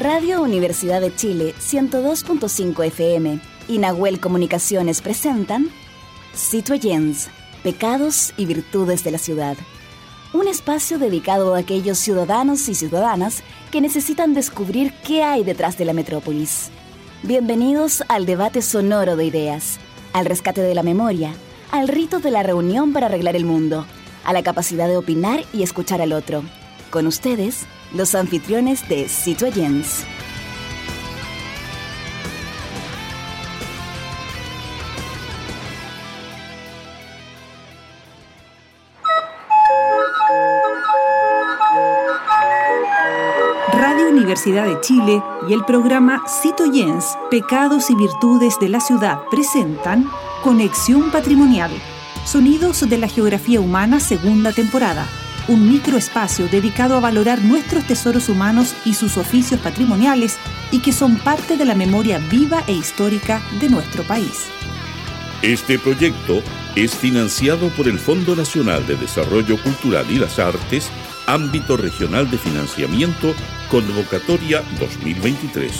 Radio Universidad de Chile 102.5 FM y Nahuel Comunicaciones presentan Citoyens, Pecados y Virtudes de la Ciudad. Un espacio dedicado a aquellos ciudadanos y ciudadanas que necesitan descubrir qué hay detrás de la metrópolis. Bienvenidos al debate sonoro de ideas, al rescate de la memoria, al rito de la reunión para arreglar el mundo, a la capacidad de opinar y escuchar al otro. Con ustedes, los anfitriones de Citoyens. Radio Universidad de Chile y el programa Citoyens, Pecados y Virtudes de la Ciudad presentan Conexión Patrimonial, Sonidos de la Geografía Humana, segunda temporada un microespacio dedicado a valorar nuestros tesoros humanos y sus oficios patrimoniales y que son parte de la memoria viva e histórica de nuestro país. Este proyecto es financiado por el Fondo Nacional de Desarrollo Cultural y las Artes, ámbito regional de financiamiento, convocatoria 2023.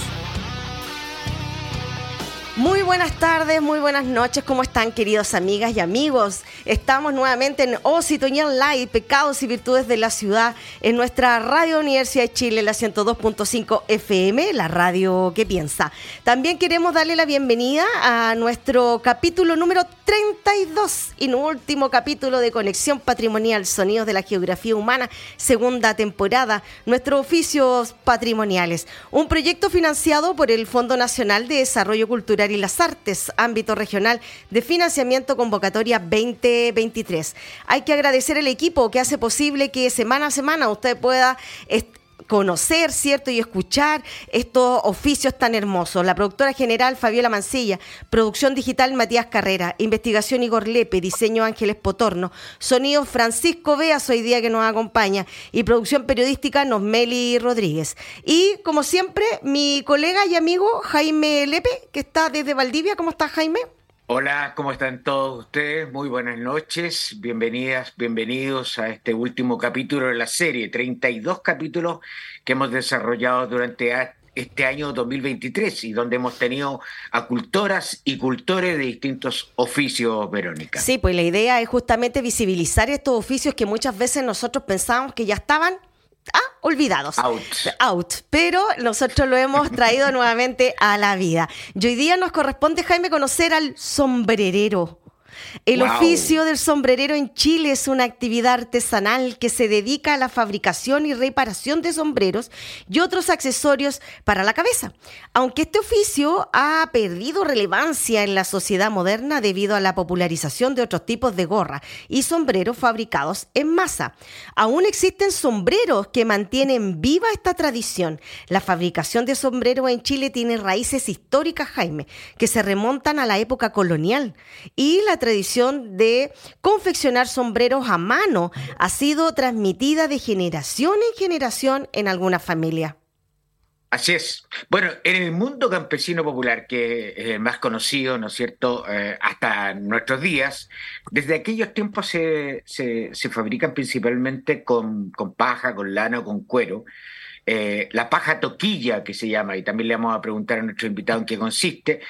Muy buenas tardes, muy buenas noches, ¿cómo están queridos amigas y amigos? Estamos nuevamente en Ocitoñal Live, Pecados y Virtudes de la Ciudad, en nuestra Radio Universidad de Chile, la 102.5 FM, la radio que piensa. También queremos darle la bienvenida a nuestro capítulo número 32 y último capítulo de Conexión Patrimonial, Sonidos de la Geografía Humana, segunda temporada, nuestros oficios patrimoniales. Un proyecto financiado por el Fondo Nacional de Desarrollo Cultural y las Artes, ámbito regional de financiamiento convocatoria 2023. Hay que agradecer el equipo que hace posible que semana a semana usted pueda conocer, ¿cierto? Y escuchar estos oficios tan hermosos. La productora general Fabiola Mancilla, producción digital Matías Carrera, investigación Igor Lepe, diseño Ángeles Potorno, sonido Francisco Beas hoy día que nos acompaña y producción periodística Nosmeli Rodríguez. Y como siempre, mi colega y amigo Jaime Lepe, que está desde Valdivia. ¿Cómo está Jaime? Hola, ¿cómo están todos ustedes? Muy buenas noches, bienvenidas, bienvenidos a este último capítulo de la serie, 32 capítulos que hemos desarrollado durante este año 2023 y donde hemos tenido a cultoras y cultores de distintos oficios, Verónica. Sí, pues la idea es justamente visibilizar estos oficios que muchas veces nosotros pensábamos que ya estaban ah, olvidados. Out. Out. Pero nosotros lo hemos traído nuevamente a la vida. Y hoy día nos corresponde, Jaime, conocer al sombrerero. El oficio del sombrerero en Chile es una actividad artesanal que se dedica a la fabricación y reparación de sombreros y otros accesorios para la cabeza. Aunque este oficio ha perdido relevancia en la sociedad moderna debido a la popularización de otros tipos de gorra y sombreros fabricados en masa, aún existen sombreros que mantienen viva esta tradición. La fabricación de sombreros en Chile tiene raíces históricas, Jaime, que se remontan a la época colonial y la tradición de confeccionar sombreros a mano ha sido transmitida de generación en generación en alguna familia. Así es. Bueno, en el mundo campesino popular, que es el más conocido, ¿no es cierto?, eh, hasta nuestros días, desde aquellos tiempos se, se, fabrican principalmente con, con, paja, con lana o con cuero. Eh, la paja toquilla, que se llama, y también le vamos a preguntar a nuestro invitado en qué consiste.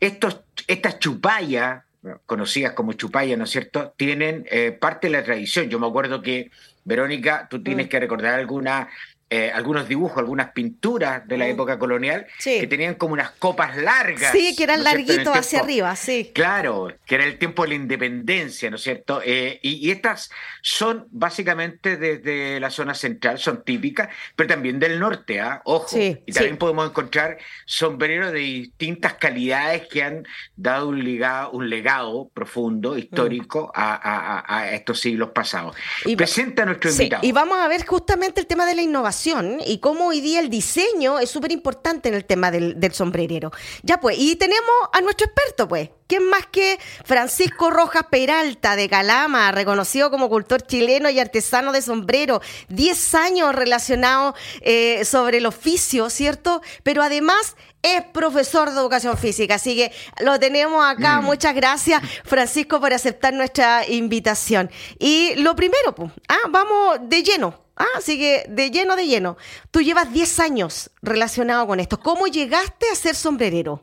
Estos, estas chupallas conocidas como chupaya, ¿no es cierto?, tienen eh, parte de la tradición. Yo me acuerdo que, Verónica, tú tienes mm. que recordar alguna eh, algunos dibujos, algunas pinturas de la mm. época colonial que tenían como unas copas largas. Sí, que eran larguitos hacia arriba, sí. Claro, que era el tiempo de la independencia, ¿no es cierto? Eh, y, estas son básicamente desde la zona central, son típicas, pero también del norte, ¿ah? Ojo. y también podemos encontrar sombreros de distintas calidades que han dado un, legado, un legado profundo, histórico, mm. a, estos siglos pasados. Y, Presenta a nuestro invitado. Y vamos a ver justamente el tema de la innovación y cómo hoy día el diseño es súper importante en el tema del, sombrerero. Ya pues, y tenemos a nuestro experto, pues, ¿quién más que Francisco Rojas Peralta de Calama, reconocido como cultor chileno y artesano de sombrero, 10 años relacionado eh, sobre el oficio, ¿cierto? Pero además es profesor de educación física. Así que lo tenemos acá. Mm. Muchas gracias, Francisco, por aceptar nuestra invitación. Y lo primero, pues, ah, vamos de lleno. Ah, así que de lleno, de lleno. Tú llevas 10 años relacionado con esto. ¿Cómo llegaste a ser sombrerero?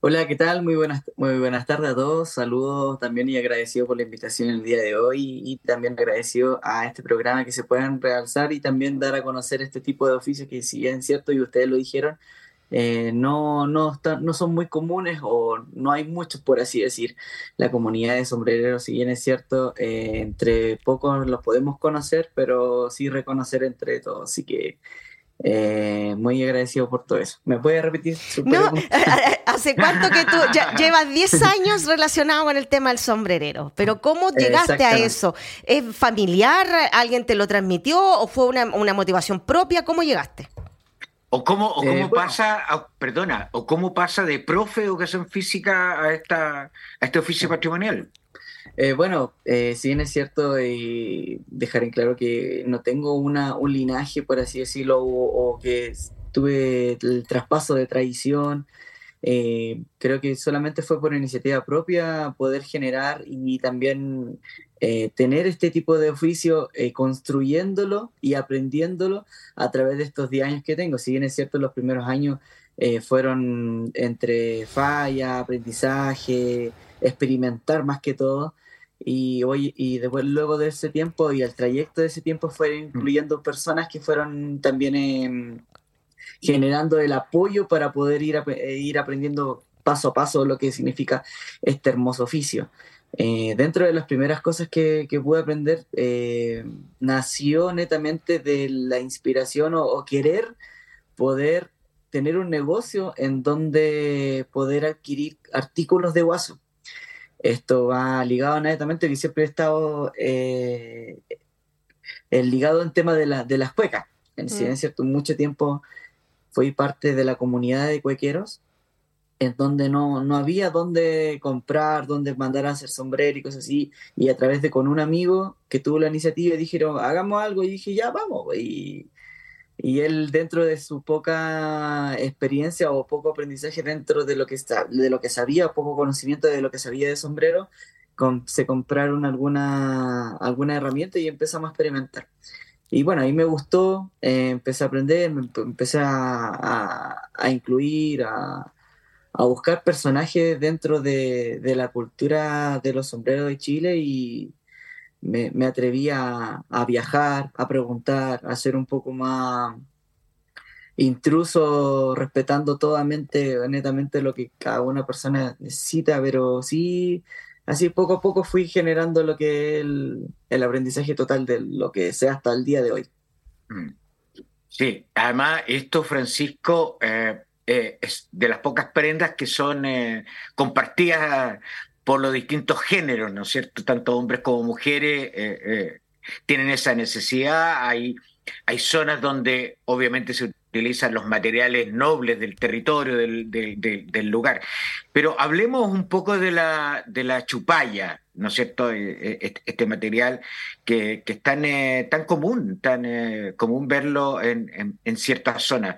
Hola, ¿qué tal? Muy buenas, muy buenas tardes a todos. Saludos también y agradecido por la invitación el día de hoy y también agradecido a este programa que se puedan realzar y también dar a conocer este tipo de oficios que si bien es cierto y ustedes lo dijeron, eh, no, no, no son muy comunes o no hay muchos, por así decir. La comunidad de sombrereros, si bien es cierto, eh, entre pocos los podemos conocer, pero sí reconocer entre todos. Así que eh, muy agradecido por todo eso. ¿Me puede repetir su No, ¿hace cuánto que tú ya llevas 10 años relacionado con el tema del sombrerero? Pero ¿cómo llegaste a eso? ¿Es familiar? ¿Alguien te lo transmitió? ¿O fue una, una motivación propia? ¿Cómo llegaste? ¿O cómo, o cómo eh, pasa, perdona, o cómo pasa de profe de educación física a, esta, a este oficio patrimonial? Eh, bueno, eh, si bien es cierto, y dejar en claro que no tengo una, un linaje, por así decirlo, o, que tuve el traspaso de tradición. creo que solamente fue por iniciativa propia poder generar y también eh, tener este tipo de oficio eh, construyéndolo y aprendiéndolo a través de estos 10 años que tengo. Si bien es cierto, los primeros años eh, fueron entre falla, aprendizaje, experimentar más que todo. Y, hoy, y después, luego de ese tiempo y el trayecto de ese tiempo fue mm. incluyendo personas que fueron también em, generando el apoyo para poder ir, ir aprendiendo paso a paso lo que significa este hermoso oficio. Eh, dentro de las primeras cosas que, pude aprender, eh, nació netamente de la inspiración o, querer poder tener un negocio en donde poder adquirir artículos de guaso. Esto va ligado netamente, que siempre he estado eh, ligado en tema de, la, de las cuecas. En mm. cierto, mucho tiempo fui parte de la comunidad de cuequeros en donde no, no había dónde comprar, dónde mandar a hacer sombrero y cosas así, y a través de con un amigo que tuvo la iniciativa dijeron, hagamos algo, y dije, ya vamos, y, y él dentro de su poca experiencia o poco aprendizaje dentro de lo que, de lo que sabía, poco conocimiento de lo que sabía de sombrero, se compraron alguna, alguna herramienta y empezamos a experimentar. Y bueno, ahí me gustó, eh, empecé a aprender, empecé a, a incluir, a, a buscar personajes dentro de, la cultura de los sombreros de Chile y me, atreví a, viajar, a preguntar, a ser un poco más intruso, respetando totalmente, netamente lo que cada una persona necesita, pero sí, así poco a poco fui generando lo que es el, aprendizaje total de lo que sea hasta el día de hoy. Mm. Sí, además esto, Francisco, eh, eh, es de las pocas prendas que son eh, compartidas por los distintos géneros, ¿no es cierto? Tanto hombres como mujeres eh, tienen esa necesidad. Hay, hay zonas donde obviamente se utilizan los materiales nobles del territorio, del, del, lugar. Pero hablemos un poco de la, de la chupalla, ¿no es cierto? Este material que, que es tan, tan común, tan común verlo en, en, ciertas zonas.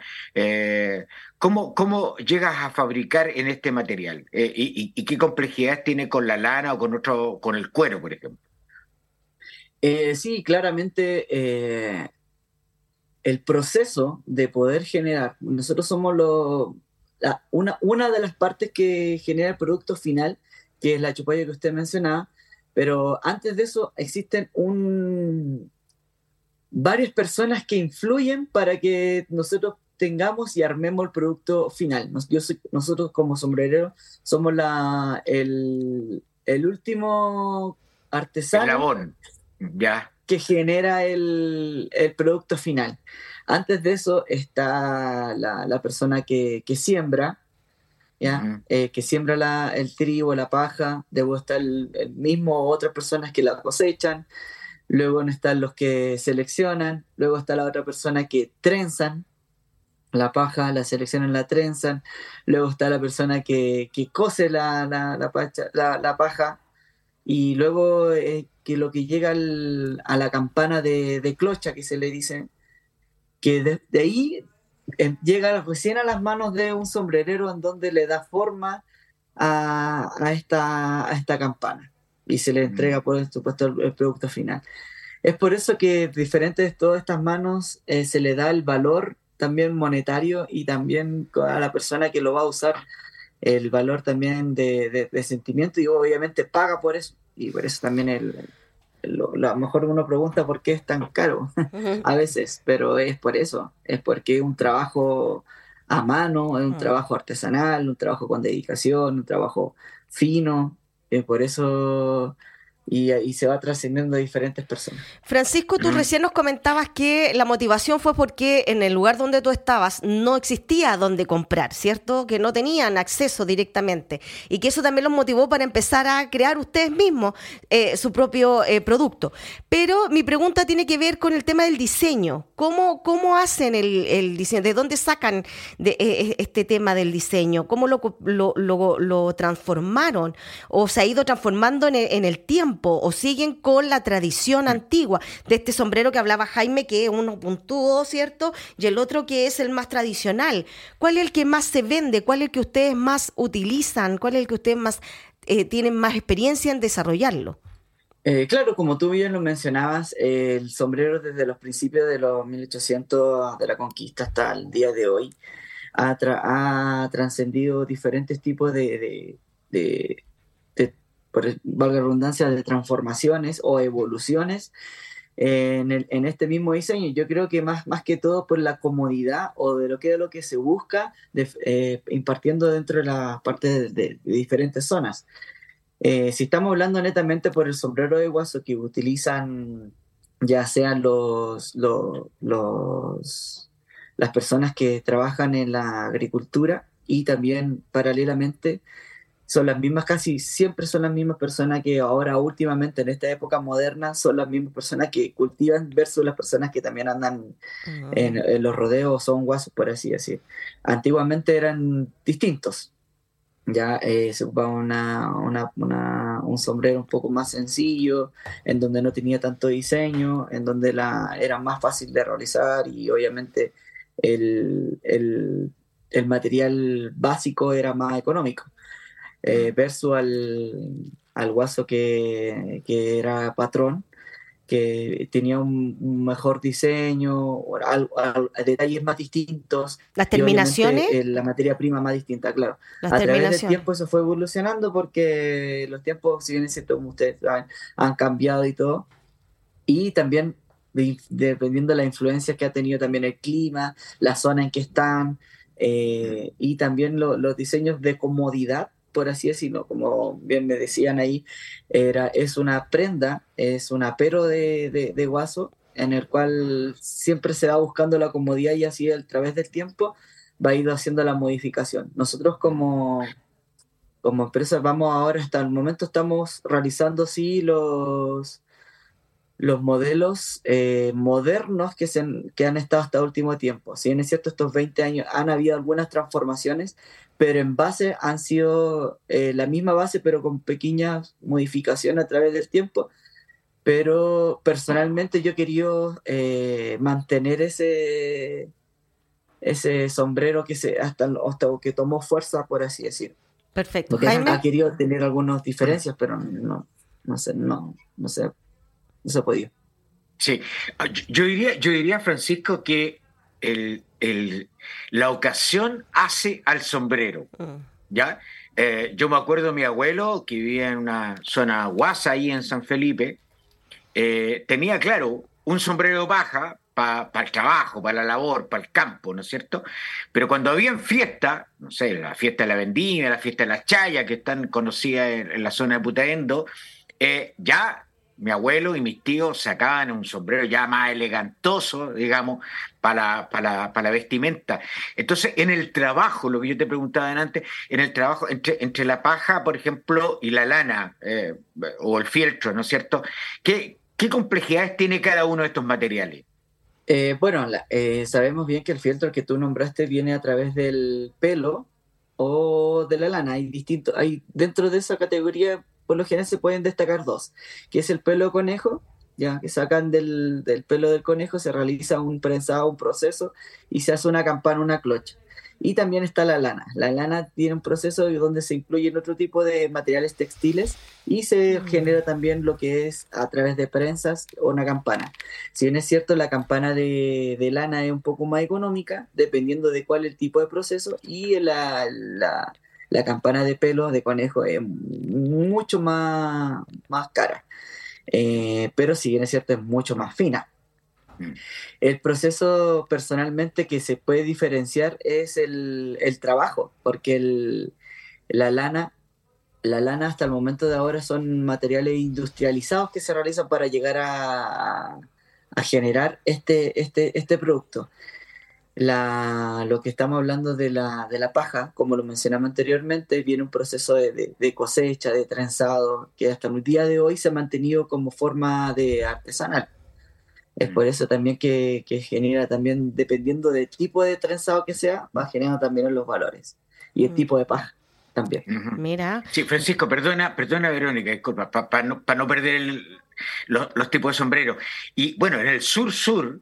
¿Cómo, ¿Cómo, llegas a fabricar en este material? Eh, y, qué complejidades tiene con la lana o con otro, con el cuero, por ejemplo? Eh, sí, claramente eh, el proceso de poder generar, nosotros somos lo, una, una de las partes que genera el producto final, que es la chupalla que usted mencionaba, pero antes de eso existen un, varias personas que influyen para que nosotros tengamos y armemos el producto final. nosotros como sombrerero somos la, el, último artesano ya. Que genera el, producto final. Antes de eso está la, persona que, siembra, ¿ya? Eh, que siembra la, el trigo, la paja, luego está el, el mismo otras personas que la cosechan, luego están los que seleccionan, luego está la otra persona que trenzan, la paja, la seleccionan, la trenzan, luego está la persona que, que cose la, la, la, paja, y luego eh, que lo que llega a la campana de, clocha que se le dice, que de, ahí llega recién a las manos de un sombrerero en donde le da forma a, esta, a esta campana y se le entrega, por supuesto, el, producto final. Es por eso que diferente de todas estas manos eh, se le da el valor también monetario y también a la persona que lo va a usar el valor también de, de, sentimiento y obviamente paga por eso. Y por eso también el, a lo mejor uno pregunta por qué es tan caro. A veces, pero es por eso, es porque es un trabajo a mano, es un trabajo artesanal, un trabajo con dedicación, un trabajo fino, y por eso y, se va trascendiendo a diferentes personas. Francisco, tú recién nos comentabas que la motivación fue porque en el lugar donde tú estabas no existía donde comprar, ¿cierto? Que no tenían acceso directamente y que eso también los motivó para empezar a crear ustedes mismos eh, su propio eh, producto. Pero mi pregunta tiene que ver con el tema del diseño. ¿Cómo, cómo hacen el, diseño? ¿De dónde sacan de, eh, este tema del diseño? ¿Cómo lo, lo, transformaron o se ha ido transformando en el tiempo? O siguen con la tradición antigua de este sombrero que hablaba Jaime, que es uno puntudo, ¿cierto? Y el otro que es el más tradicional. ¿Cuál es el que más se vende? ¿Cuál es el que ustedes más utilizan? ¿Cuál es el que ustedes más eh, tienen más experiencia en desarrollarlo? Eh, claro, como tú bien lo mencionabas, el sombrero desde los principios de los 1800 de la conquista hasta el día de hoy ha, trascendido diferentes tipos de, por valga redundancia, de transformaciones o evoluciones en, en, este mismo diseño. Yo creo que más, más que todo por la comodidad o de lo que es lo que se busca eh, impartiendo dentro de la parte de, diferentes zonas. Eh, si estamos hablando netamente por el sombrero de guaso que utilizan ya sean los, los, los, las personas que trabajan en la agricultura y también paralelamente son las mismas, casi siempre son las mismas personas que ahora últimamente en esta época moderna son las mismas personas que cultivan versus las personas que también andan en, los rodeos, son guasos, por así decir. Antiguamente eran distintos. Ya eh, se ocupaba una, una, un sombrero un poco más sencillo, en donde no tenía tanto diseño, en donde la, era más fácil de realizar y obviamente el, el, el material básico era más económico eh, versus al, al guaso que, que, era patrón, que tenía un, mejor diseño, detalles más distintos. Las terminaciones. Eh, la materia prima más distinta, claro. a través del tiempo eso fue evolucionando porque los tiempos, si bien es cierto, como ustedes saben, han cambiado y todo. Y también dependiendo de la influencia que ha tenido también el clima, la zona en que están, eh, y también los diseños de comodidad por así decirlo, como bien me decían ahí, era, es una prenda, es un apero de, de, guaso en el cual siempre se va buscando la comodidad y así a través del tiempo va ir haciendo la modificación. Nosotros como, como empresa vamos ahora, hasta el momento estamos realizando sí los, los modelos eh, modernos que, se han, que han estado hasta último tiempo. Si bien es cierto, estos 20 años han habido algunas transformaciones, pero en base han sido eh, la misma base, pero con pequeñas modificaciones a través del tiempo. Pero personalmente yo quería eh, mantener ese, ese sombrero que se hasta, hasta que tomó fuerza, por así decir. Perfecto. Porque ha querido tener algunas diferencias, pero no, no sé, no, no sé, no se ha podido. Sí, ah, yo diría, yo diría, Francisco, que el, el, la ocasión hace al sombrero. Mm. ¿ya? Eh, yo me acuerdo de mi abuelo, que vivía en una zona guasa ahí en San Felipe, eh, tenía, claro, un sombrero baja para el trabajo, para la labor, para el campo, ¿no es cierto? Pero cuando había fiesta, no sé, la fiesta de la vendimia, la fiesta de la chaya, que están conocidas en, la zona de Putaendo, eh, ya mi abuelo y mis tíos sacaban un sombrero ya más elegantoso, digamos, para, para, para, la vestimenta. Entonces, en el trabajo, lo que yo te preguntaba antes, en el trabajo, entre, entre la paja, por ejemplo, y la lana, eh, o el fieltro, ¿no es cierto? ¿Qué, ¿Qué complejidades tiene cada uno de estos materiales? Eh, bueno, eh, sabemos bien que el fieltro que tú nombraste viene a través del pelo o de la lana. Hay distintos, hay dentro de esa categoría por lo general se pueden destacar dos, que es el pelo de conejo ya que sacan del, del pelo del conejo, se realiza un prensado, un proceso y se hace una campana, una clocha. Y también está la lana. La lana tiene un proceso donde se incluyen otro tipo de materiales textiles y se mm. genera también lo que es a través de prensas una campana. Si bien es cierto, la campana de, de lana es un poco más económica, dependiendo de cuál es el tipo de proceso, y la, la, la campana de pelo de conejo es mucho más, más cara. Eh, pero si bien es cierto, es mucho más fina. Mm. El proceso personalmente que se puede diferenciar es el, trabajo, porque la lana, la lana hasta el momento de ahora son materiales industrializados que se realizan para llegar a, generar este, este, este producto. La, lo que estamos hablando de la, de la paja, como lo mencionamos anteriormente, viene un proceso de, de, cosecha, de trenzado, que hasta el día de hoy se ha mantenido como forma de artesanal. Es por eso también que, genera también, dependiendo del tipo de trenzado que sea, va generando también los valores. Y el tipo de paja también. Mira. Sí, Francisco, perdona, perdona Verónica, disculpa, para no, no, perder los, tipos de sombrero. Y bueno, en el sur-sur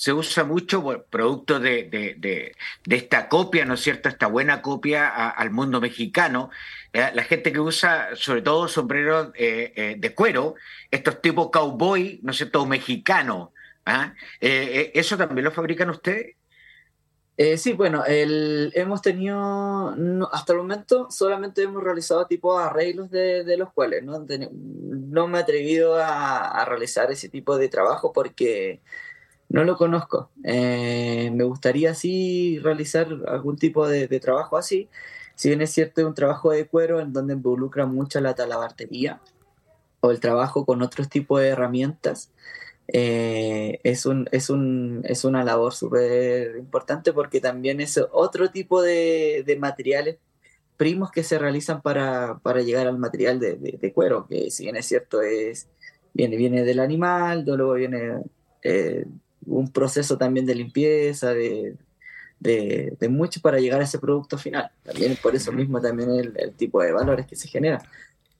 se usa mucho producto de, de, esta copia, ¿no es cierto? Esta buena copia al mundo mexicano. La gente que usa sobre todo sombreros eh, eh, de cuero, estos tipos cowboy, ¿no es cierto? Mexicano. ¿Ah? Eh, eh, ¿Eso también lo fabrican ustedes? Eh, sí, bueno, hemos tenido, hasta el momento solamente hemos realizado tipo arreglos de, los cuales, ¿no? no me he atrevido a, realizar ese tipo de trabajo porque no lo conozco. me gustaría sí realizar algún tipo de, trabajo así, si bien es cierto es un trabajo de cuero en donde involucra mucho la talabartería o el trabajo con otros tipos de herramientas. Eh, es, un, es, un, es una labor súper importante porque también es otro tipo de, de, materiales primos que se realizan para, para llegar al material de, de, cuero, que si bien es cierto, es, viene, viene del animal, luego viene eh, un proceso también de limpieza, de, de, mucho para llegar a ese producto final. También por eso mismo también el, el tipo de valores que se generan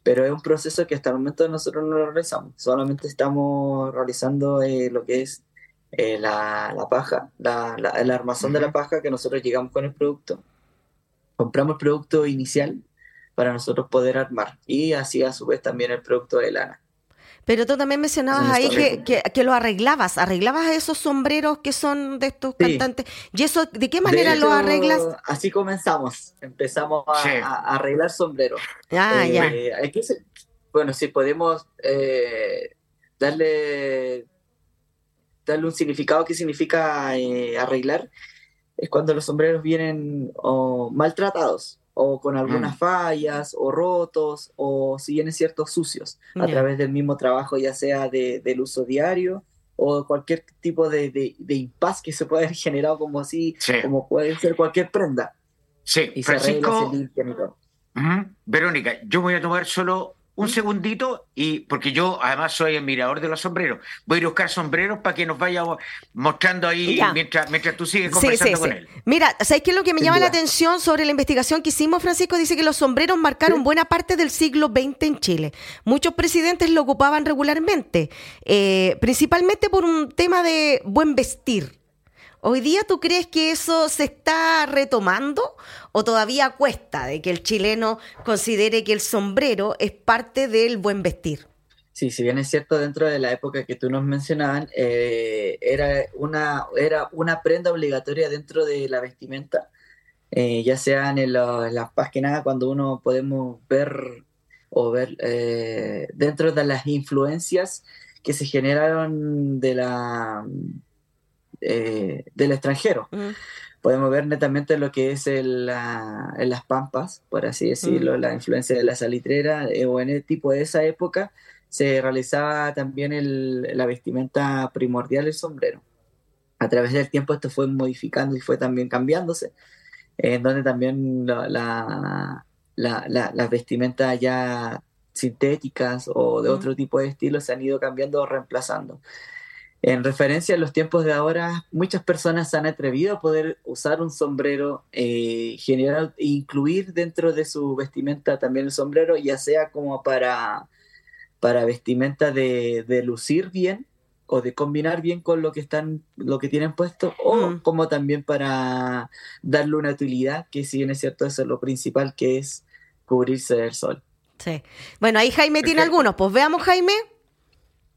pero es un proceso que hasta el momento nosotros no lo realizamos, solamente estamos realizando eh, lo que es eh, la, la, paja, la, la, el armazón de la paja que nosotros llegamos con el producto, compramos el producto inicial para nosotros poder armar. Y así a su vez también el producto de lana. Pero tú también mencionabas ahí que, que, lo arreglabas, arreglabas esos sombreros que son de estos cantantes. ¿Y eso de qué manera lo arreglas? Así comenzamos, empezamos a, arreglar sombreros. Ah, ya. Eh, bueno, si podemos eh, darle, darle un significado, ¿qué significa eh, arreglar? Es cuando los sombreros vienen maltratados o con algunas mm. fallas, o rotos, o si vienen ciertos sucios, a través del mismo trabajo, ya sea de, del uso diario o cualquier tipo de, de, de impas que se pueda haber generado como así, como puede ser cualquier prenda. Sí, y Francisco, Verónica, yo voy a tomar solo un segundito y porque yo además soy admirador de los sombreros. Voy a ir a buscar sombreros para que nos vaya mostrando ahí mientras, mientras tú sigues conversando con él. Mira, ¿sabes qué es lo que me llama la atención sobre la investigación que hicimos, Francisco? Dice que los sombreros marcaron buena parte del siglo XX en Chile. Muchos presidentes lo ocupaban regularmente, eh, principalmente por un tema de buen vestir. ¿Hoy día tú crees que eso se está retomando o todavía cuesta de que el chileno considere que el sombrero es parte del buen vestir? Sí, si bien es cierto, dentro de la época que tú nos mencionabas, eh, era, una, era una prenda obligatoria dentro de la vestimenta, eh, ya sean en, las páginas cuando uno podemos ver o ver eh, dentro de las influencias que se generaron de la eh, del extranjero. Podemos ver netamente lo que es en las pampas, por así decirlo, la influencia de la salitrera, eh, o en el tipo de esa época se realizaba también la vestimenta primordial, el sombrero. A través del tiempo esto fue modificando y fue también cambiándose, en donde también la, las vestimentas ya sintéticas o de otro tipo de estilo se han ido cambiando o reemplazando. En referencia a los tiempos de ahora, muchas personas se han atrevido a poder usar un sombrero, eh, general, incluir dentro de su vestimenta también el sombrero, ya sea como para, para vestimenta de, de lucir bien o de combinar bien con lo que están, lo que tienen puesto, o Mm. como también para darle una utilidad, que si bien es cierto, eso es lo principal, que es cubrirse del sol. Sí. Bueno, ahí Jaime tiene Perfecto. algunos. Pues veamos, Jaime.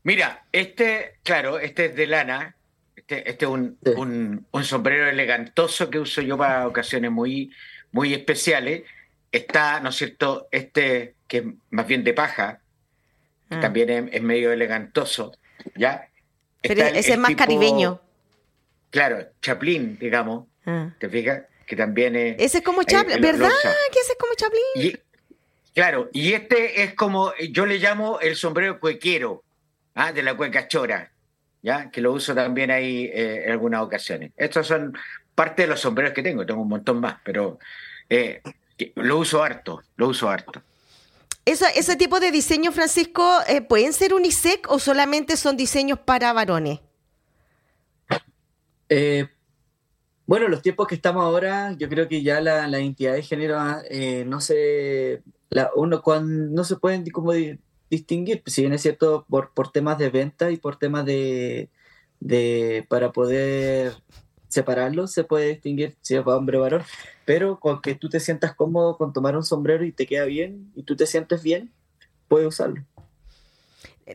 Mira, este, claro, este es de lana. Este, este es un, Sí. un- un sombrero elegantoso que uso yo para ocasiones muy, muy especiales. Está, ¿no es cierto? Este, que es más bien de paja, que Ah. también es, es medio elegantoso, ¿ya? Pero Está ese es más tipo- caribeño. Claro, Chaplin, digamos, Ah. ¿te fijas? Que también es... Ese es como ahí, Chaplin, lo ¿verdad? Que ese es como Chaplin. Y, claro, y este es como, yo le llamo el sombrero cuequero, ¿ah? de la cueca chora, ¿ya? que lo uso también ahí eh, en algunas ocasiones. Estos son parte de los sombreros que tengo, tengo un montón más, pero eh, lo uso harto, lo uso harto. Eso- ese tipo de diseño, Francisco, eh, ¿pueden ser unisex o solamente son diseños para varones? Eh, bueno, los tiempos que estamos ahora, yo creo que ya la, la identidad de género eh, no se, la, uno cuando, no se pueden como distinguir, si bien es cierto por, por temas de venta y por temas de, de para poder separarlos, se puede distinguir si es hombre o varón, pero con que tú te sientas cómodo con tomar un sombrero y te queda bien y tú te sientes bien, puedes usarlo.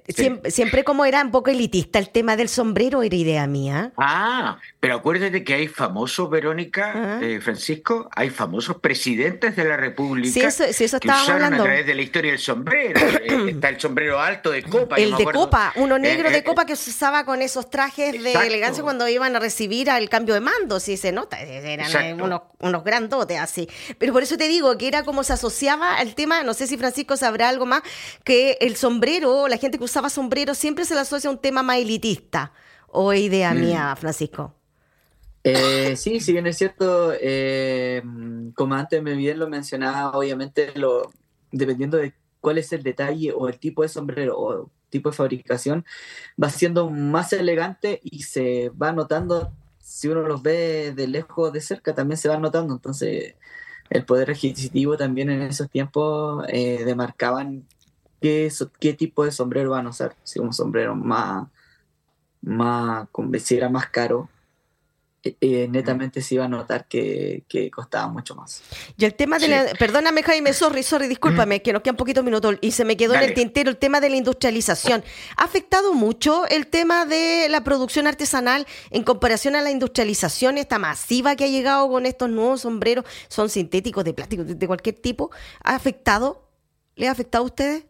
Siempre, siempre como era un poco elitista el tema del sombrero, era idea mía. Ah, pero acuérdate que hay famosos, Verónica, Ajá. eh, Francisco, hay famosos presidentes de la República Sí, eso, sí, eso que usaron hablando. a través de la historia el sombrero. Eh, Está el sombrero alto de copa. El de copa, uno negro Eh, de eh, copa que se usaba con esos trajes de elegancia cuando iban a recibir al cambio de mando, si se nota, eran Exacto. unos, unos grandotes así. Pero por eso te digo que era como se asociaba al tema, no sé si Francisco sabrá algo más, que el sombrero, la gente que usaba sombrero siempre se le asocia a un tema más elitista. O idea Mm. mía, Francisco. Eh, sí, si bien es cierto, eh, como antes me bien lo mencionaba, obviamente lo, dependiendo de cuál es el detalle o el tipo de sombrero o tipo de fabricación, va siendo más elegante y se va notando, si uno los ve de lejos o de cerca, también se va notando. Entonces, el poder adquisitivo también en esos tiempos eh, demarcaban qué, qué tipo de sombrero van a usar. Si un sombrero más, más, si era más caro, eh, eh, netamente se iba a notar que, que costaba mucho más. Y el tema de Sí. la. Perdóname, Jaime, sorry, sorry, discúlpame, que nos quedan poquitos minutos y se me quedó en el Dale. tintero el tema de la industrialización. ¿Ha afectado mucho el tema de la producción artesanal en comparación a la industrialización, esta masiva que ha llegado con estos nuevos sombreros? Son sintéticos, de plástico, de de cualquier tipo. ¿Ha afectado? ¿Le ha afectado a ustedes?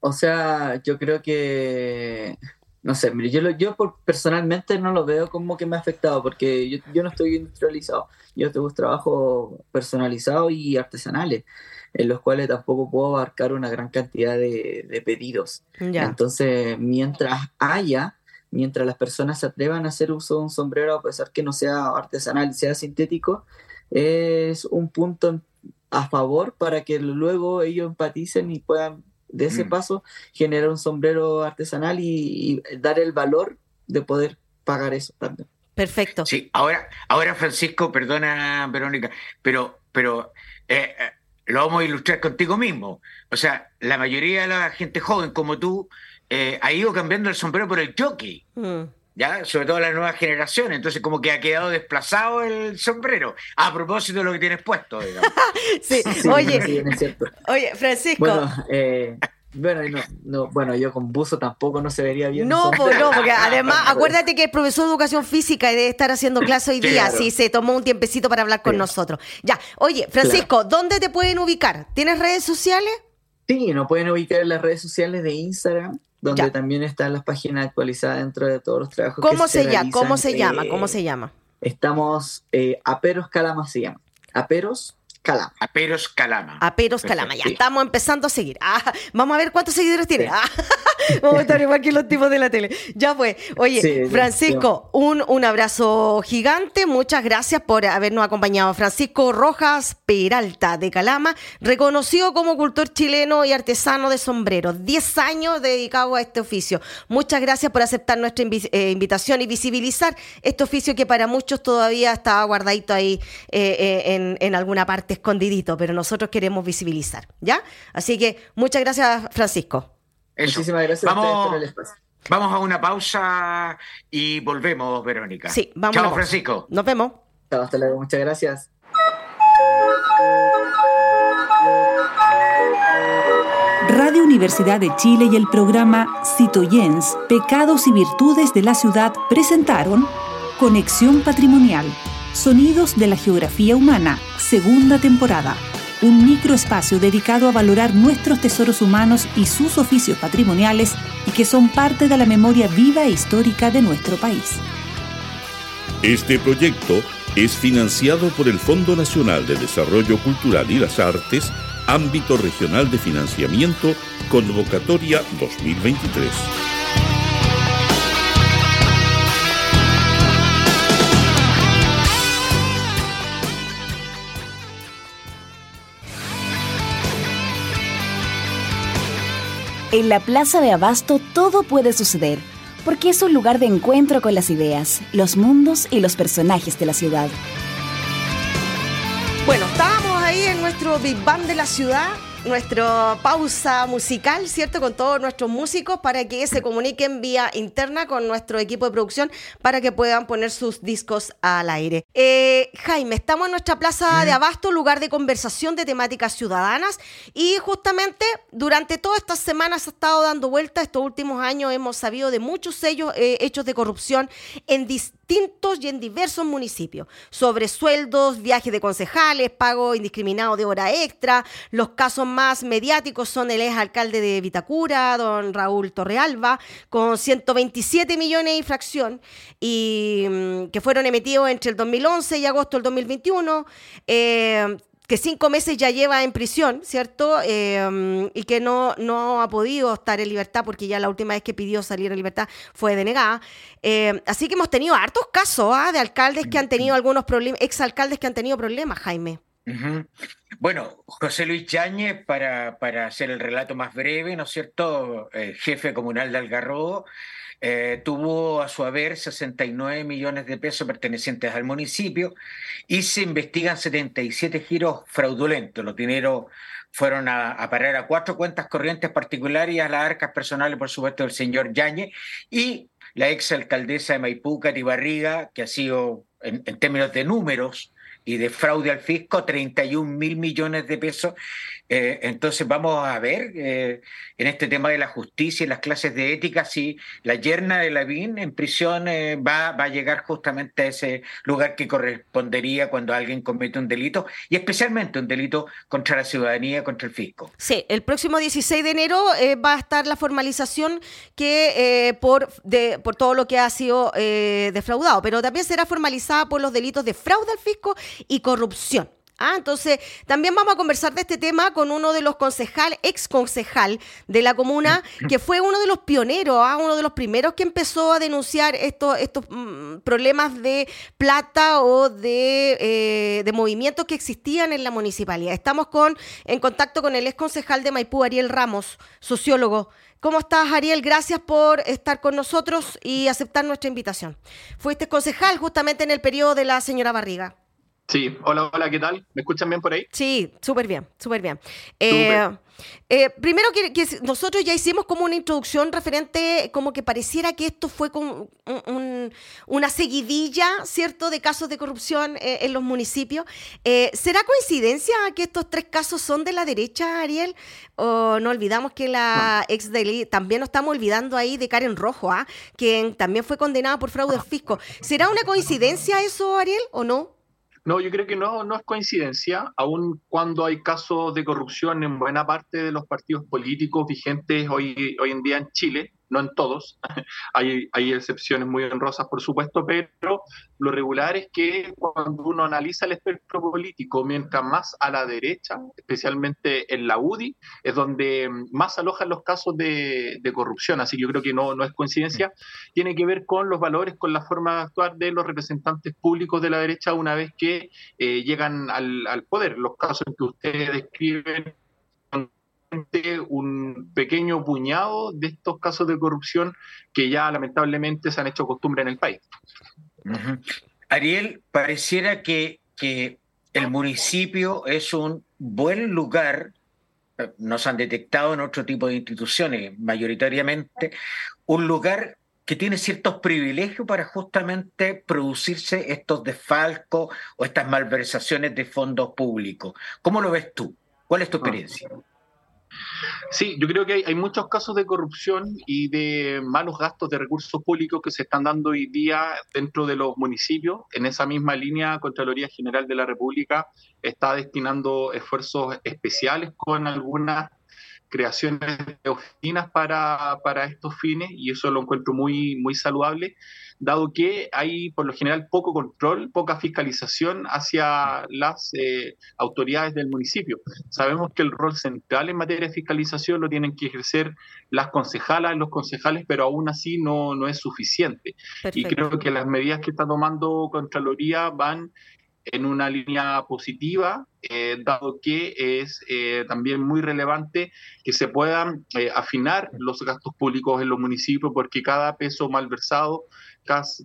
O sea, yo creo que, no sé, mire, yo, lo- yo por- personalmente no lo veo como que me ha afectado, porque yo, yo no estoy industrializado, yo tengo trabajos personalizados y artesanales, en los cuales tampoco puedo abarcar una gran cantidad de, de pedidos. Ya. Entonces, mientras haya, mientras las personas se atrevan a hacer uso de un sombrero, a pesar que no sea artesanal, sea sintético, es un punto a favor para que luego ellos empaticen y puedan, de ese Mm. paso, generar un sombrero artesanal y, y dar el valor de poder pagar eso también. Perfecto. Sí, ahora, ahora Francisco, perdona Verónica, pero, pero eh, eh, lo vamos a ilustrar contigo mismo. O sea, la mayoría de la gente joven como tú eh, ha ido cambiando el sombrero por el jockey, Mm. ¿Ya? Sobre todo la nueva generación. Entonces, como que ha quedado desplazado el sombrero. A propósito de lo que tienes puesto, digamos. Sí. Sí, Oye, sí, es cierto. oye, Francisco. Bueno, eh, bueno, no, no, bueno, yo con buzo tampoco no se vería bien. No, pues no, porque además, acuérdate que el profesor de educación física debe estar haciendo clase hoy día, Claro. sí, se tomó un tiempecito para hablar con Sí. nosotros. Ya, oye, Francisco, ¿dónde te pueden ubicar? ¿Tienes redes sociales? Sí, nos pueden ubicar en las redes sociales de Instagram, donde Ya. también están las páginas actualizadas dentro de todos los trabajos. ¿Cómo que se, llama? ¿Cómo se eh, llama? ¿Cómo se llama? Estamos, eh, Aperos Calama se llama. Aperos Calama. Aperos Calama. Aperos Calama, ya sí. estamos empezando a seguir. Ah, vamos a ver cuántos seguidores tiene. Ah, vamos a estar igual que los tipos de la tele. Ya fue. Oye, Sí, Francisco, un, un abrazo gigante. Muchas gracias por habernos acompañado. Francisco Rojas Peralta de Calama, reconocido como cultor chileno y artesano de sombreros. Diez años dedicado a este oficio. Muchas gracias por aceptar nuestra invi- eh, invitación y visibilizar este oficio que para muchos todavía está guardadito ahí eh, eh, en, en alguna parte escondidito, pero nosotros queremos visibilizar, ¿ya? Así que muchas gracias, Francisco. Muchísimas gracias vamos, por el espacio. Vamos a una pausa y volvemos, Verónica. Sí, vamos. Chao, Francisco. Nos vemos. Chao, hasta luego. Muchas gracias. Radio Universidad de Chile y el programa Citoyens, Pecados y Virtudes de la Ciudad presentaron Conexión Patrimonial, Sonidos de la Geografía Humana, segunda temporada. Un microespacio dedicado a valorar nuestros tesoros humanos y sus oficios patrimoniales y que son parte de la memoria viva e histórica de nuestro país. Este proyecto es financiado por el Fondo Nacional de Desarrollo Cultural y las Artes, ámbito regional de financiamiento, convocatoria 2023. En la Plaza de Abasto todo puede suceder, porque es un lugar de encuentro con las ideas, los mundos y los personajes de la ciudad. Bueno, estábamos ahí en nuestro Big Bang de la ciudad nuestra pausa musical, ¿cierto? Con todos nuestros músicos para que se comuniquen vía interna con nuestro equipo de producción para que puedan poner sus discos al aire. Eh, Jaime, estamos en nuestra plaza de Abasto, lugar de conversación de temáticas ciudadanas y justamente durante todas estas semanas ha estado dando vuelta. Estos últimos años hemos sabido de muchos sellos, eh, hechos de corrupción en distintos y en diversos municipios, sobre sueldos, viajes de concejales, pago indiscriminado de hora extra, los casos más mediáticos son el ex alcalde de Vitacura, don Raúl Torrealba, con 127 millones de infracción y mm, que fueron emitidos entre el 2011 y agosto del 2021. Eh, que cinco meses ya lleva en prisión, ¿cierto? Mm, y que no, no ha podido estar en libertad porque ya la última vez que pidió salir en libertad fue denegada. Eh, así que hemos tenido hartos casos ¿ah? de alcaldes que han tenido algunos problemas, exalcaldes que han tenido problemas, Jaime. Bueno, José Luis Yáñez, para, para, hacer el relato más breve, ¿no es cierto? Eh, jefe comunal de Algarrobo, eh, tuvo a su haber 69 millones de pesos pertenecientes al municipio y se investigan 77 giros fraudulentos. Los dineros fueron a, parar a cuatro cuentas corrientes particulares y a las arcas personales, por supuesto, del señor Yáñez y la ex alcaldesa de Maipú, Cati Barriga, que ha sido, en términos de números, y de fraude al fisco 31 mil millones de pesos. Eh, entonces vamos a ver eh, en este tema de la justicia y las clases de ética si la yerna de Lavín en prisión eh, va, va, a llegar justamente a ese lugar que correspondería cuando alguien comete un delito y especialmente un delito contra la ciudadanía, contra el fisco. Sí, el próximo 16 de enero va a estar la formalización que por, de, por todo lo que ha sido defraudado, pero también será formalizada por los delitos de fraude al fisco y corrupción. Ah, entonces, también vamos a conversar de este tema con uno de los concejal, ex concejal de la comuna, que fue uno de los pioneros, ¿ah? uno de los primeros que empezó a denunciar estos, estos mm, problemas de plata o de, eh, de, movimientos que existían en la municipalidad. Estamos con, en contacto con el ex concejal de Maipú, Ariel Ramos, sociólogo. ¿Cómo estás, Ariel? Gracias por estar con nosotros y aceptar nuestra invitación. Fuiste concejal justamente en el periodo de la señora Barriga. Sí, hola, hola, ¿qué tal? ¿Me escuchan bien por ahí? Sí, súper bien, súper bien. Eh, eh, primero que, nosotros ya hicimos como una introducción referente, como que pareciera que esto fue como una seguidilla, ¿cierto?, de casos de corrupción eh, en los municipios. ¿Será coincidencia que estos tres casos son de la derecha, Ariel? ¿O no olvidamos que la ex de también nos estamos olvidando ahí de Karen Rojo, ¿ah? quien también fue condenada por fraude fisco? ¿Será una coincidencia eso, Ariel, o no? No, yo creo que no, no es coincidencia, aun cuando hay casos de corrupción en buena parte de los partidos políticos vigentes hoy, hoy en día en Chile, no en todos, hay, hay excepciones muy honrosas, por supuesto, pero lo regular es que cuando uno analiza el espectro político, mientras más a la derecha, especialmente en la UDI, es donde más alojan los casos de, corrupción. Así que yo creo que no, no es coincidencia, tiene que ver con los valores, con la forma de actuar de los representantes públicos de la derecha una vez que eh, llegan al, al poder. Los casos que ustedes describen un pequeño puñado de estos casos de corrupción que ya lamentablemente se han hecho costumbre en el país. Ariel, pareciera que, que el municipio es un buen lugar no se han detectado en otro tipo de instituciones, mayoritariamente, un lugar que tiene ciertos privilegios para justamente producirse estos desfalcos o estas malversaciones de fondos públicos. ¿Cómo lo ves tú? ¿Cuál es tu ah. experiencia? Sí, yo creo que hay, muchos casos de corrupción y de malos gastos de recursos públicos que se están dando hoy día dentro de los municipios. En esa misma línea, Contraloría General de la República está destinando esfuerzos especiales con algunas creaciones de oficinas para, para estos fines y eso lo encuentro muy, muy saludable dado que hay por lo general poco control, poca fiscalización hacia las eh, autoridades del municipio. Sabemos que el rol central en materia de fiscalización lo tienen que ejercer las concejalas, los concejales, pero aún así no, no es suficiente. Y creo que las medidas que está tomando Contraloría van en una línea positiva, eh, dado que es eh, también muy relevante que se puedan afinar los gastos públicos en los municipios, porque cada peso malversado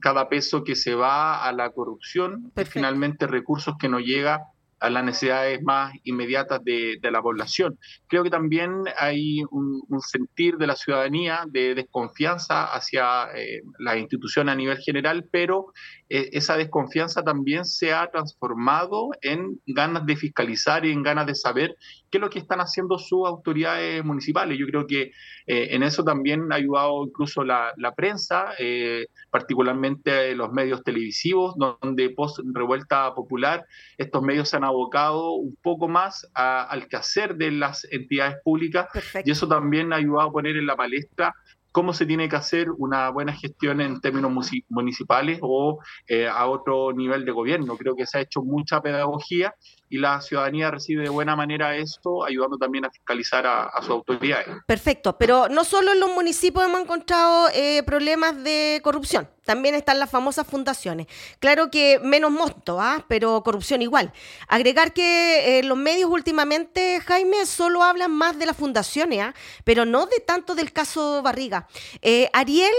cada peso que se va a la corrupción finalmente recursos que no llega a las necesidades más inmediatas de, la población. Creo que también hay un, sentir de la ciudadanía de desconfianza hacia eh, la institución a nivel general, pero eh, esa desconfianza también se ha transformado en ganas de fiscalizar y en ganas de saber qué es lo que están haciendo sus autoridades municipales. Yo creo que eh, en eso también ha ayudado incluso la, prensa, eh, particularmente los medios televisivos, donde post revuelta popular estos medios se han abocado un poco más al quehacer de las entidades públicas y eso también ha ayudado a poner en la palestra cómo se tiene que hacer una buena gestión en términos municipales o eh, a otro nivel de gobierno. Creo que se ha hecho mucha pedagogía y la ciudadanía recibe de buena manera esto, ayudando también a fiscalizar a, sus autoridades. Perfecto, pero no solo en los municipios hemos encontrado eh, problemas de corrupción, también están las famosas fundaciones. Claro que menos monto, ¿ah? pero corrupción igual. Agregar que eh, los medios últimamente, Jaime, solo hablan más de las fundaciones, ¿ah? pero no de tanto del caso Barriga. Eh, Ariel,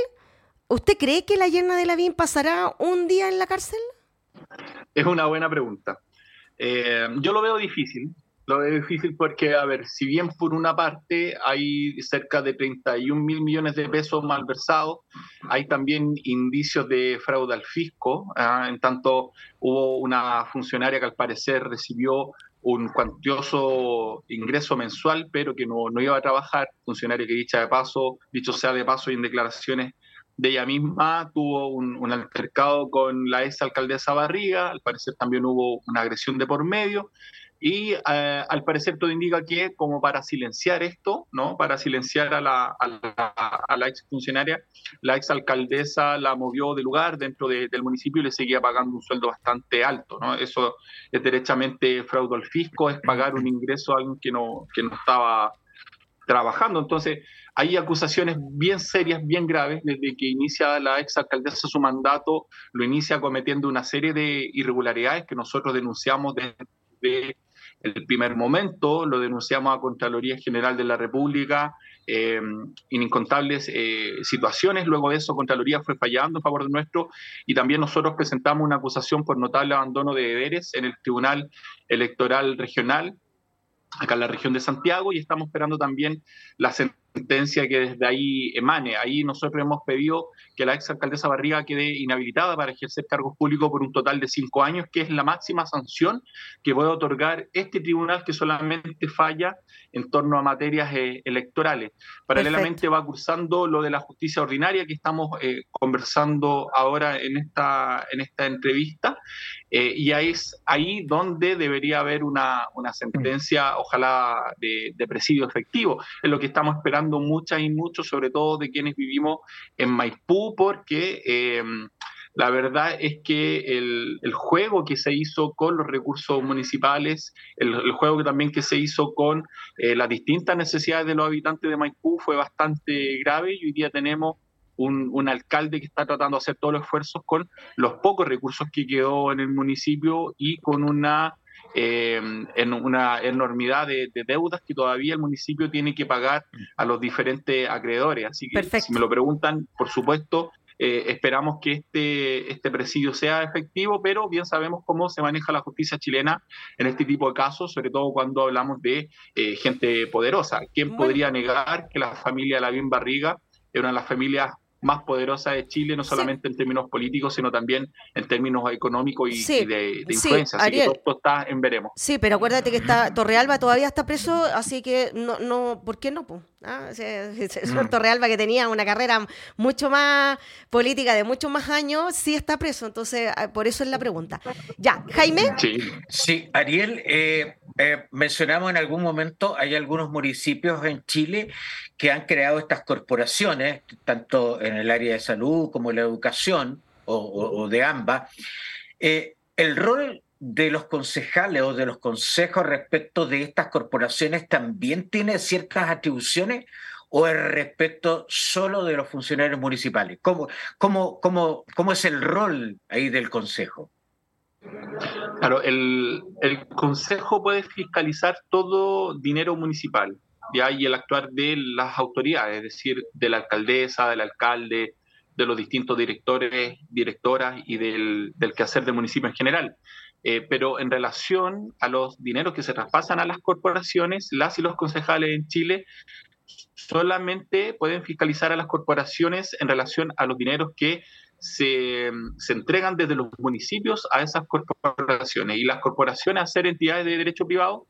¿usted cree que la yerna de la Lavín pasará un día en la cárcel? Es una buena pregunta. Eh, yo lo veo difícil, lo veo difícil porque, a ver, si bien por una parte hay cerca de 31 mil millones de pesos malversados, hay también indicios de fraude al fisco. ¿ah? en tanto, hubo una funcionaria que al parecer recibió un cuantioso ingreso mensual, pero que no, no iba a trabajar, funcionaria que dicha de paso, dicho sea de paso en declaraciones de ella misma tuvo un, altercado con la ex alcaldesa Barriga, al parecer también hubo una agresión de por medio, y eh, al parecer todo indica que como para silenciar esto, ¿no? para silenciar a la, a la, ex funcionaria, la ex alcaldesa la movió de lugar dentro del municipio y le seguía pagando un sueldo bastante alto. ¿no? Eso es derechamente fraude al fisco, es pagar un ingreso a alguien que no, que no estaba trabajando. Entonces, hay acusaciones bien serias, bien graves, desde que inicia la ex alcaldesa su mandato, lo inicia cometiendo una serie de irregularidades que nosotros denunciamos desde el primer momento, lo denunciamos a Contraloría General de la República, eh, en incontables eh, situaciones. Luego de eso, Contraloría fue fallando en favor de nuestro y también nosotros presentamos una acusación por notable abandono de deberes en el Tribunal Electoral Regional acá en la región de Santiago y estamos esperando también la sentencia que desde ahí emane. Ahí nosotros hemos pedido que la ex alcaldesa Barriga quede inhabilitada para ejercer cargos públicos por un total de cinco años, que es la máxima sanción que puede otorgar este tribunal que solamente falla en torno a materias eh, electorales. Paralelamente va cursando lo de la justicia ordinaria que estamos eh, conversando ahora en esta, en esta entrevista eh, y ahí es ahí donde debería haber una, una sentencia, ojalá de, presidio efectivo. Es lo que estamos esperando muchas y muchos, sobre todo de quienes vivimos en Maipú, porque eh, la verdad es que el, juego que se hizo con los recursos municipales, el, juego que también que se hizo con eh, las distintas necesidades de los habitantes de Maipú fue bastante grave y hoy día tenemos un, alcalde que está tratando de hacer todos los esfuerzos con los pocos recursos que quedó en el municipio y con una, eh, en una enormidad de, deudas que todavía el municipio tiene que pagar a los diferentes acreedores. Así que si me lo preguntan, por supuesto, eh, esperamos que este, este presidio sea efectivo, pero bien sabemos cómo se maneja la justicia chilena en este tipo de casos, sobre todo cuando hablamos de eh, gente poderosa. ¿Quién podría negar que la familia Lavín Barriga es una de las familias más poderosa de Chile, no solamente en términos políticos, sino también en términos económicos y, de, influencia. así que todo, está en veremos. Sí, pero acuérdate que está Torrealba todavía está preso, así que no, no ¿por qué no? ¿Ah? Mm. Torrealba que tenía una carrera mucho más política de muchos más años, sí está preso, entonces ah, por eso es la pregunta. Ya, Jaime. Sí, sí Ariel, eh, eh, mencionamos en algún momento, hay algunos municipios en Chile que han creado estas corporaciones, tanto en el área de salud como en la educación, o, de ambas. Eh, el rol de los concejales o de los consejos respecto de estas corporaciones también tiene ciertas atribuciones o es respecto solo de los funcionarios municipales? ¿Cómo, cómo, cómo, cómo es el rol ahí del consejo? Claro, el, el consejo puede fiscalizar todo dinero municipal ¿ya? y el actuar de las autoridades, es decir, de la alcaldesa, del alcalde, de los distintos directores, directoras y del, del quehacer del municipio en general. Eh, pero en relación a los dineros que se traspasan a las corporaciones, las y los concejales en Chile solamente pueden fiscalizar a las corporaciones en relación a los dineros que se, se, entregan desde los municipios a esas corporaciones. Y las corporaciones, a ser entidades de derecho privado,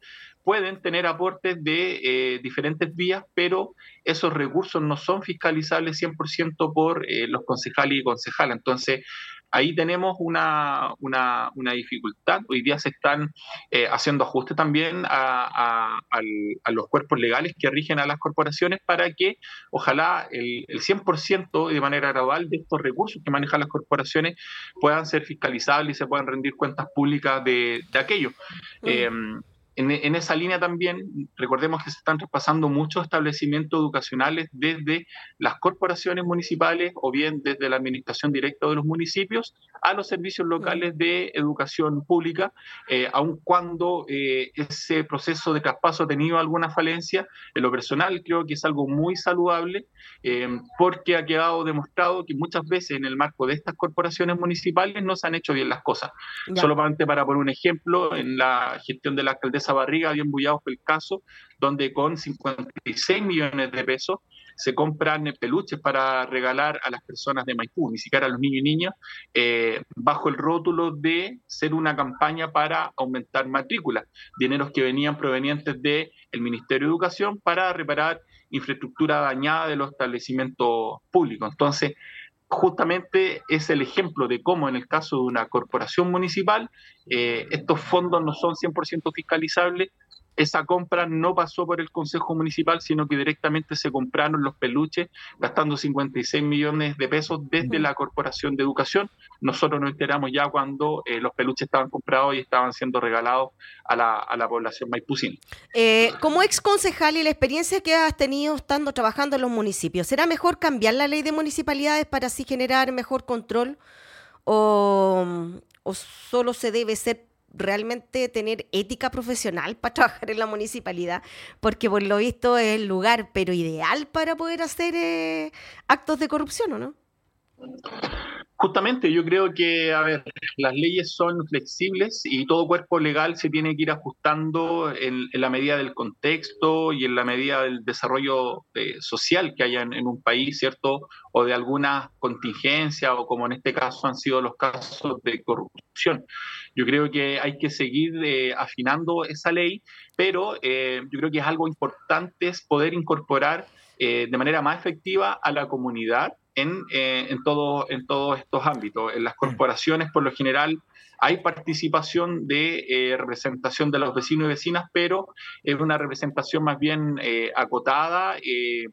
pueden tener aportes de eh, diferentes vías, pero esos recursos no son fiscalizables 100% por eh, los concejales y concejalas. Entonces, ahí tenemos una, una, dificultad. Hoy día se están eh, haciendo ajustes también a, los cuerpos legales que rigen a las corporaciones para que ojalá el, el 100% de manera gradual de estos recursos que manejan las corporaciones puedan ser fiscalizables y se puedan rendir cuentas públicas de, aquello. Mm en, esa línea también, recordemos que se están traspasando muchos establecimientos educacionales desde las corporaciones municipales o bien desde la administración directa de los municipios a los servicios locales de educación pública, eh, aun cuando eh, ese proceso de traspaso ha tenido alguna falencia. En lo personal creo que es algo muy saludable eh, porque ha quedado demostrado que muchas veces en el marco de estas corporaciones municipales no se han hecho bien las cosas. Solamente para poner un ejemplo, en la gestión de la alcaldesa Barriga, bien bullados por el caso, donde con 56 millones de pesos se compran peluches para regalar a las personas de Maipú, ni siquiera a los niños y niñas, eh, bajo el rótulo de ser una campaña para aumentar matrículas, dineros que venían provenientes del Ministerio de Educación para reparar infraestructura dañada de los establecimientos públicos. Entonces, justamente es el ejemplo de cómo en el caso de una corporación municipal eh, estos fondos no son 100% fiscalizables esa compra no pasó por el Consejo Municipal, sino que directamente se compraron los peluches, gastando 56 millones de pesos desde la Corporación de Educación. Nosotros nos enteramos ya cuando eh, los peluches estaban comprados y estaban siendo regalados a la, población maipucina. Eh, como ex concejal y la experiencia que has tenido estando trabajando en los municipios, ¿será mejor cambiar la ley de municipalidades para así generar mejor control? ¿O, o solo se debe ser realmente tener ética profesional para trabajar en la municipalidad, porque por lo visto es el lugar, pero ideal para poder hacer eh, actos de corrupción, ¿o no? Justamente, yo creo que, a ver, las leyes son flexibles y todo cuerpo legal se tiene que ir ajustando en, la medida del contexto y en la medida del desarrollo eh, social que haya en, un país, ¿cierto? O de alguna contingencia, o como en este caso han sido los casos de corrupción. Yo creo que hay que seguir eh, afinando esa ley, pero eh, yo creo que es algo importante es poder incorporar de manera más efectiva a la comunidad en, eh, en, todo, todos estos ámbitos. En las corporaciones, por lo general, hay participación de eh, representación de los vecinos y vecinas, pero es una representación más bien eh, acotada y,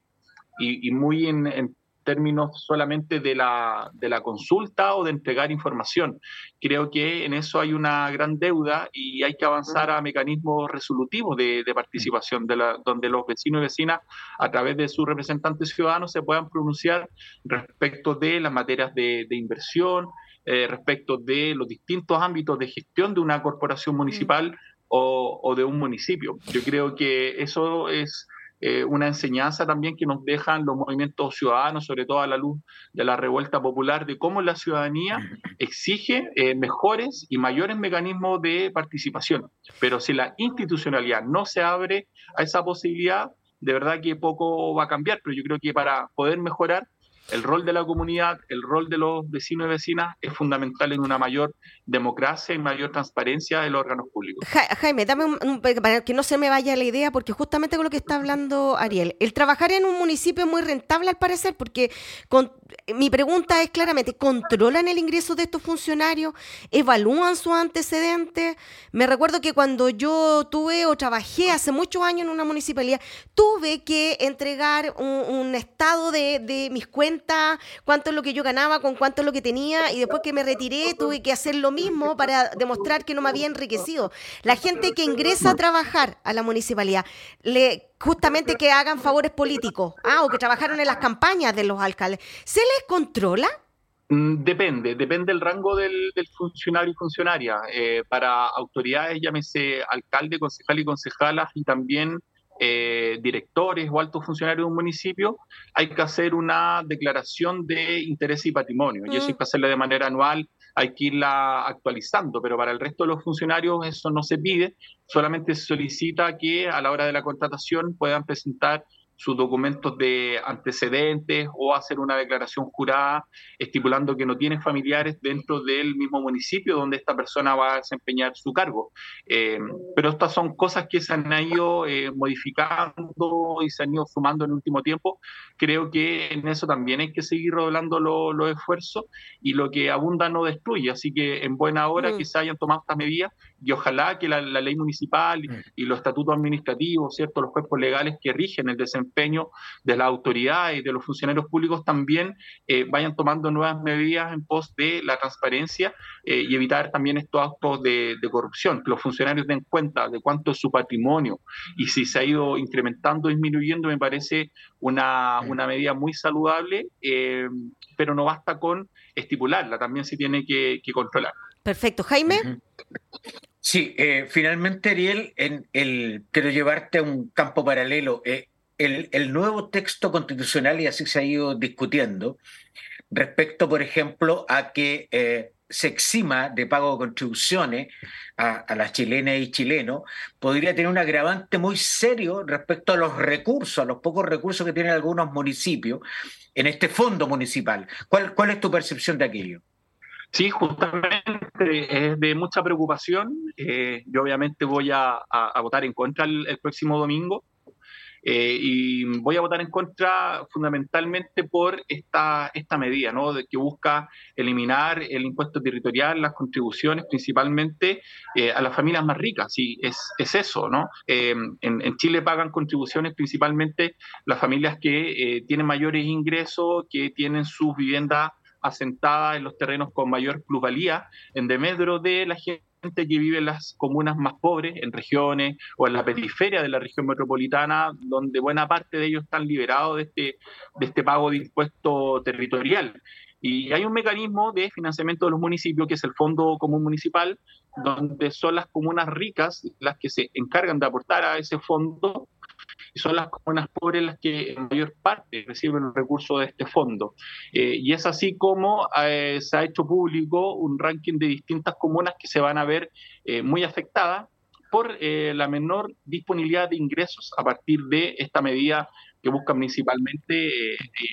y, muy en términos solamente de la, de la consulta o de entregar información. Creo que en eso hay una gran deuda y hay que avanzar a mecanismos resolutivos de, participación, de la, donde los vecinos y vecinas, a través de sus representantes ciudadanos, se puedan pronunciar respecto de las materias de, inversión, eh, respecto de los distintos ámbitos de gestión de una corporación municipal o, o de un municipio. Yo creo que eso es eh, una enseñanza también que nos dejan los movimientos ciudadanos, sobre todo a la luz de la revuelta popular, de cómo la ciudadanía exige eh, mejores y mayores mecanismos de participación. Pero si la institucionalidad no se abre a esa posibilidad, de verdad que poco va a cambiar, pero yo creo que para poder mejorar el rol de la comunidad, el rol de los vecinos y vecinas es fundamental en una mayor democracia y mayor transparencia de los órganos públicos. Jaime, dame un, para que no se me vaya la idea, porque justamente con lo que está hablando Ariel, el trabajar en un municipio es muy rentable al parecer, porque con, mi pregunta es claramente, ¿controlan el ingreso de estos funcionarios? ¿Evalúan sus antecedentes? Me recuerdo que cuando yo tuve o trabajé hace muchos años en una municipalidad, tuve que entregar un, estado de mis cuentas cuánto es lo que yo ganaba, con cuánto es lo que tenía, y después que me retiré tuve que hacer lo mismo para demostrar que no me había enriquecido. La gente que ingresa a trabajar a la municipalidad, justamente que hagan favores políticos, ah, o que trabajaron en las campañas de los alcaldes, ¿se les controla? Mm, depende, depende del rango del, funcionario y funcionaria. Eh, para autoridades, llámese alcalde, concejal y concejalas, y también eh, directores o altos funcionarios de un municipio, hay que hacer una declaración de interés y patrimonio. Y eso hay mm. que hacerlo de manera anual, hay que irla actualizando, pero para el resto de los funcionarios eso no se pide, solamente se solicita que a la hora de la contratación puedan presentar sus documentos de antecedentes o hacer una declaración jurada estipulando que no tiene familiares dentro del mismo municipio donde esta persona va a desempeñar su cargo. Eh, pero estas son cosas que se han ido eh, modificando y se han ido sumando en el último tiempo. Creo que en eso también hay que seguir redoblando los esfuerzos y lo que abunda no destruye. Así que en buena hora mm. que se hayan tomado estas medidas y ojalá que la, ley municipal y, mm. y, los estatutos administrativos, ¿cierto? los cuerpos legales que rigen el desempeño de la autoridad y de los funcionarios públicos también eh, vayan tomando nuevas medidas en pos de la transparencia eh, y evitar también estos actos de, corrupción, que los funcionarios den cuenta de cuánto es su patrimonio y si se ha ido incrementando o disminuyendo, me parece una, una medida muy saludable, eh, pero no basta con estipularla, también se tiene que, controlar. Perfecto. Jaime. Sí, finalmente, Ariel, en el, quiero llevarte a un campo paralelo el, nuevo texto constitucional, y así se ha ido discutiendo, respecto, por ejemplo, a que eh, se exima de pago de contribuciones a, las chilenas y chilenos, podría tener un agravante muy serio respecto a los recursos, a los pocos recursos que tienen algunos municipios en este fondo municipal. ¿Cuál, cuál es tu percepción de aquello? Sí, justamente es de mucha preocupación. Eh, yo obviamente voy a, votar en contra el próximo domingo eh, y voy a votar en contra fundamentalmente por esta, esta medida, ¿no? De que busca eliminar el impuesto territorial, las contribuciones principalmente eh, a las familias más ricas. Sí, es, es eso, ¿no? Eh, en, en, Chile pagan contribuciones principalmente las familias que tienen mayores ingresos, que tienen sus viviendas asentadas en los terrenos con mayor plusvalía, en demedro de la gente que vive en las comunas más pobres, en regiones o en la periferia de la región metropolitana, donde buena parte de ellos están liberados de este, de este pago de impuesto territorial. Y hay un mecanismo de financiamiento de los municipios, que es el Fondo Común Municipal, donde son las comunas ricas las que se encargan de aportar a ese fondo y son las comunas pobres las que en mayor parte reciben los recursos de este fondo. Eh, y es así como eh, se ha hecho público un ranking de distintas comunas que se van a ver eh, muy afectadas por la menor disponibilidad de ingresos a partir de esta medida que busca principalmente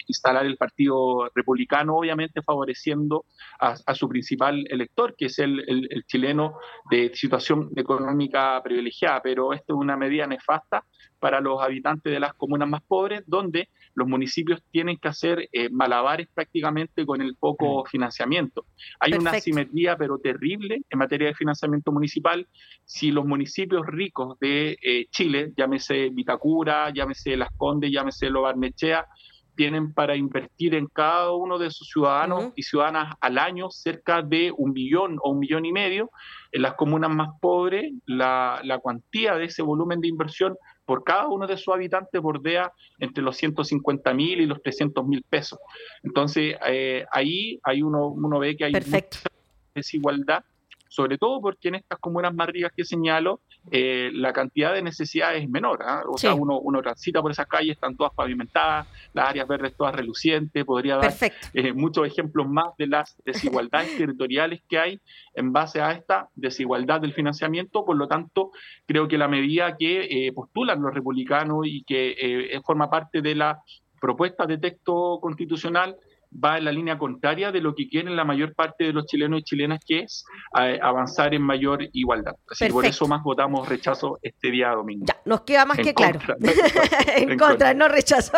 instalar el Partido Republicano, obviamente favoreciendo a, su principal elector, que es el, el, chileno de situación económica privilegiada. Pero esta es una medida nefasta para los habitantes de las comunas más pobres, donde los municipios tienen que hacer eh, malabares prácticamente con el poco mm. financiamiento. Hay una asimetría, pero terrible, en materia de financiamiento municipal. Si los municipios ricos de eh, Chile, llámese Vitacura, llámese Las Condes, llámese Lo Barnechea, tienen para invertir en cada uno de sus ciudadanos y ciudadanas al año cerca de un millón o un millón y medio. En las comunas más pobres, la, la cuantía de ese volumen de inversión por cada uno de sus habitantes bordea entre los 150 mil y los 300 mil pesos. Entonces, eh, ahí hay uno, uno ve que hay mucha desigualdad, sobre todo porque en estas comunas más ricas que señalo, eh, la cantidad de necesidades es menor. ¿ah? O sea, uno, uno, transita por esas calles, están todas pavimentadas, las áreas verdes todas relucientes, podría dar eh, muchos ejemplos más de las desigualdades territoriales que hay en base a esta desigualdad del financiamiento. Por lo tanto, creo que la medida que eh, postulan los republicanos y que forma parte de la propuesta de texto constitucional va en la línea contraria de lo que quieren la mayor parte de los chilenos y chilenas, que es eh, avanzar en mayor igualdad. Así por eso más votamos rechazo este día domingo. Ya, nos queda más que claro. en, contra, no rechazo.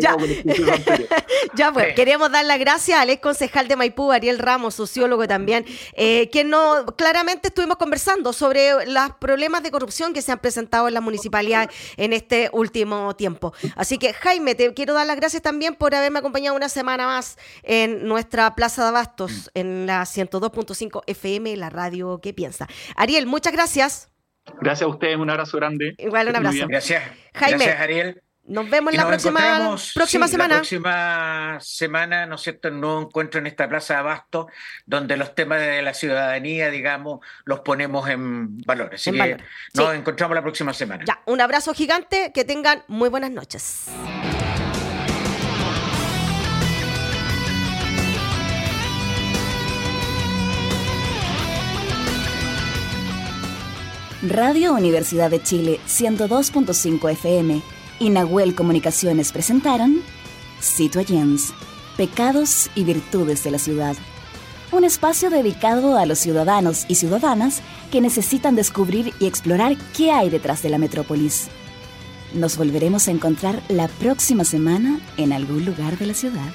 ya, ya pues, queremos dar las gracias al ex concejal de Maipú, Ariel Ramos, sociólogo también, eh, que no, claramente estuvimos conversando sobre los problemas de corrupción que se han presentado en la municipalidad en este último tiempo. Así que, Jaime, te quiero dar las gracias también por haberme acompañado una semana más en nuestra Plaza de Abastos, mm. en la 102.5 FM, la radio que piensa. Ariel, muchas gracias. Gracias a ustedes, un abrazo grande. Igual un abrazo. Gracias. Jaime. Gracias, Ariel. Nos vemos la próxima, próxima semana. La próxima semana, ¿no es cierto?, un nuevo encuentro en esta Plaza de Abasto, donde los temas de la ciudadanía, digamos, los ponemos en valor. Así que nos encontramos la próxima semana. Ya, un abrazo gigante, que tengan muy buenas noches. Radio Universidad de Chile 102.5 FM y Nahuel Comunicaciones presentaron Citoyens, Pecados y Virtudes de la Ciudad. Un espacio dedicado a los ciudadanos y ciudadanas que necesitan descubrir y explorar qué hay detrás de la metrópolis. Nos volveremos a encontrar la próxima semana en algún lugar de la ciudad.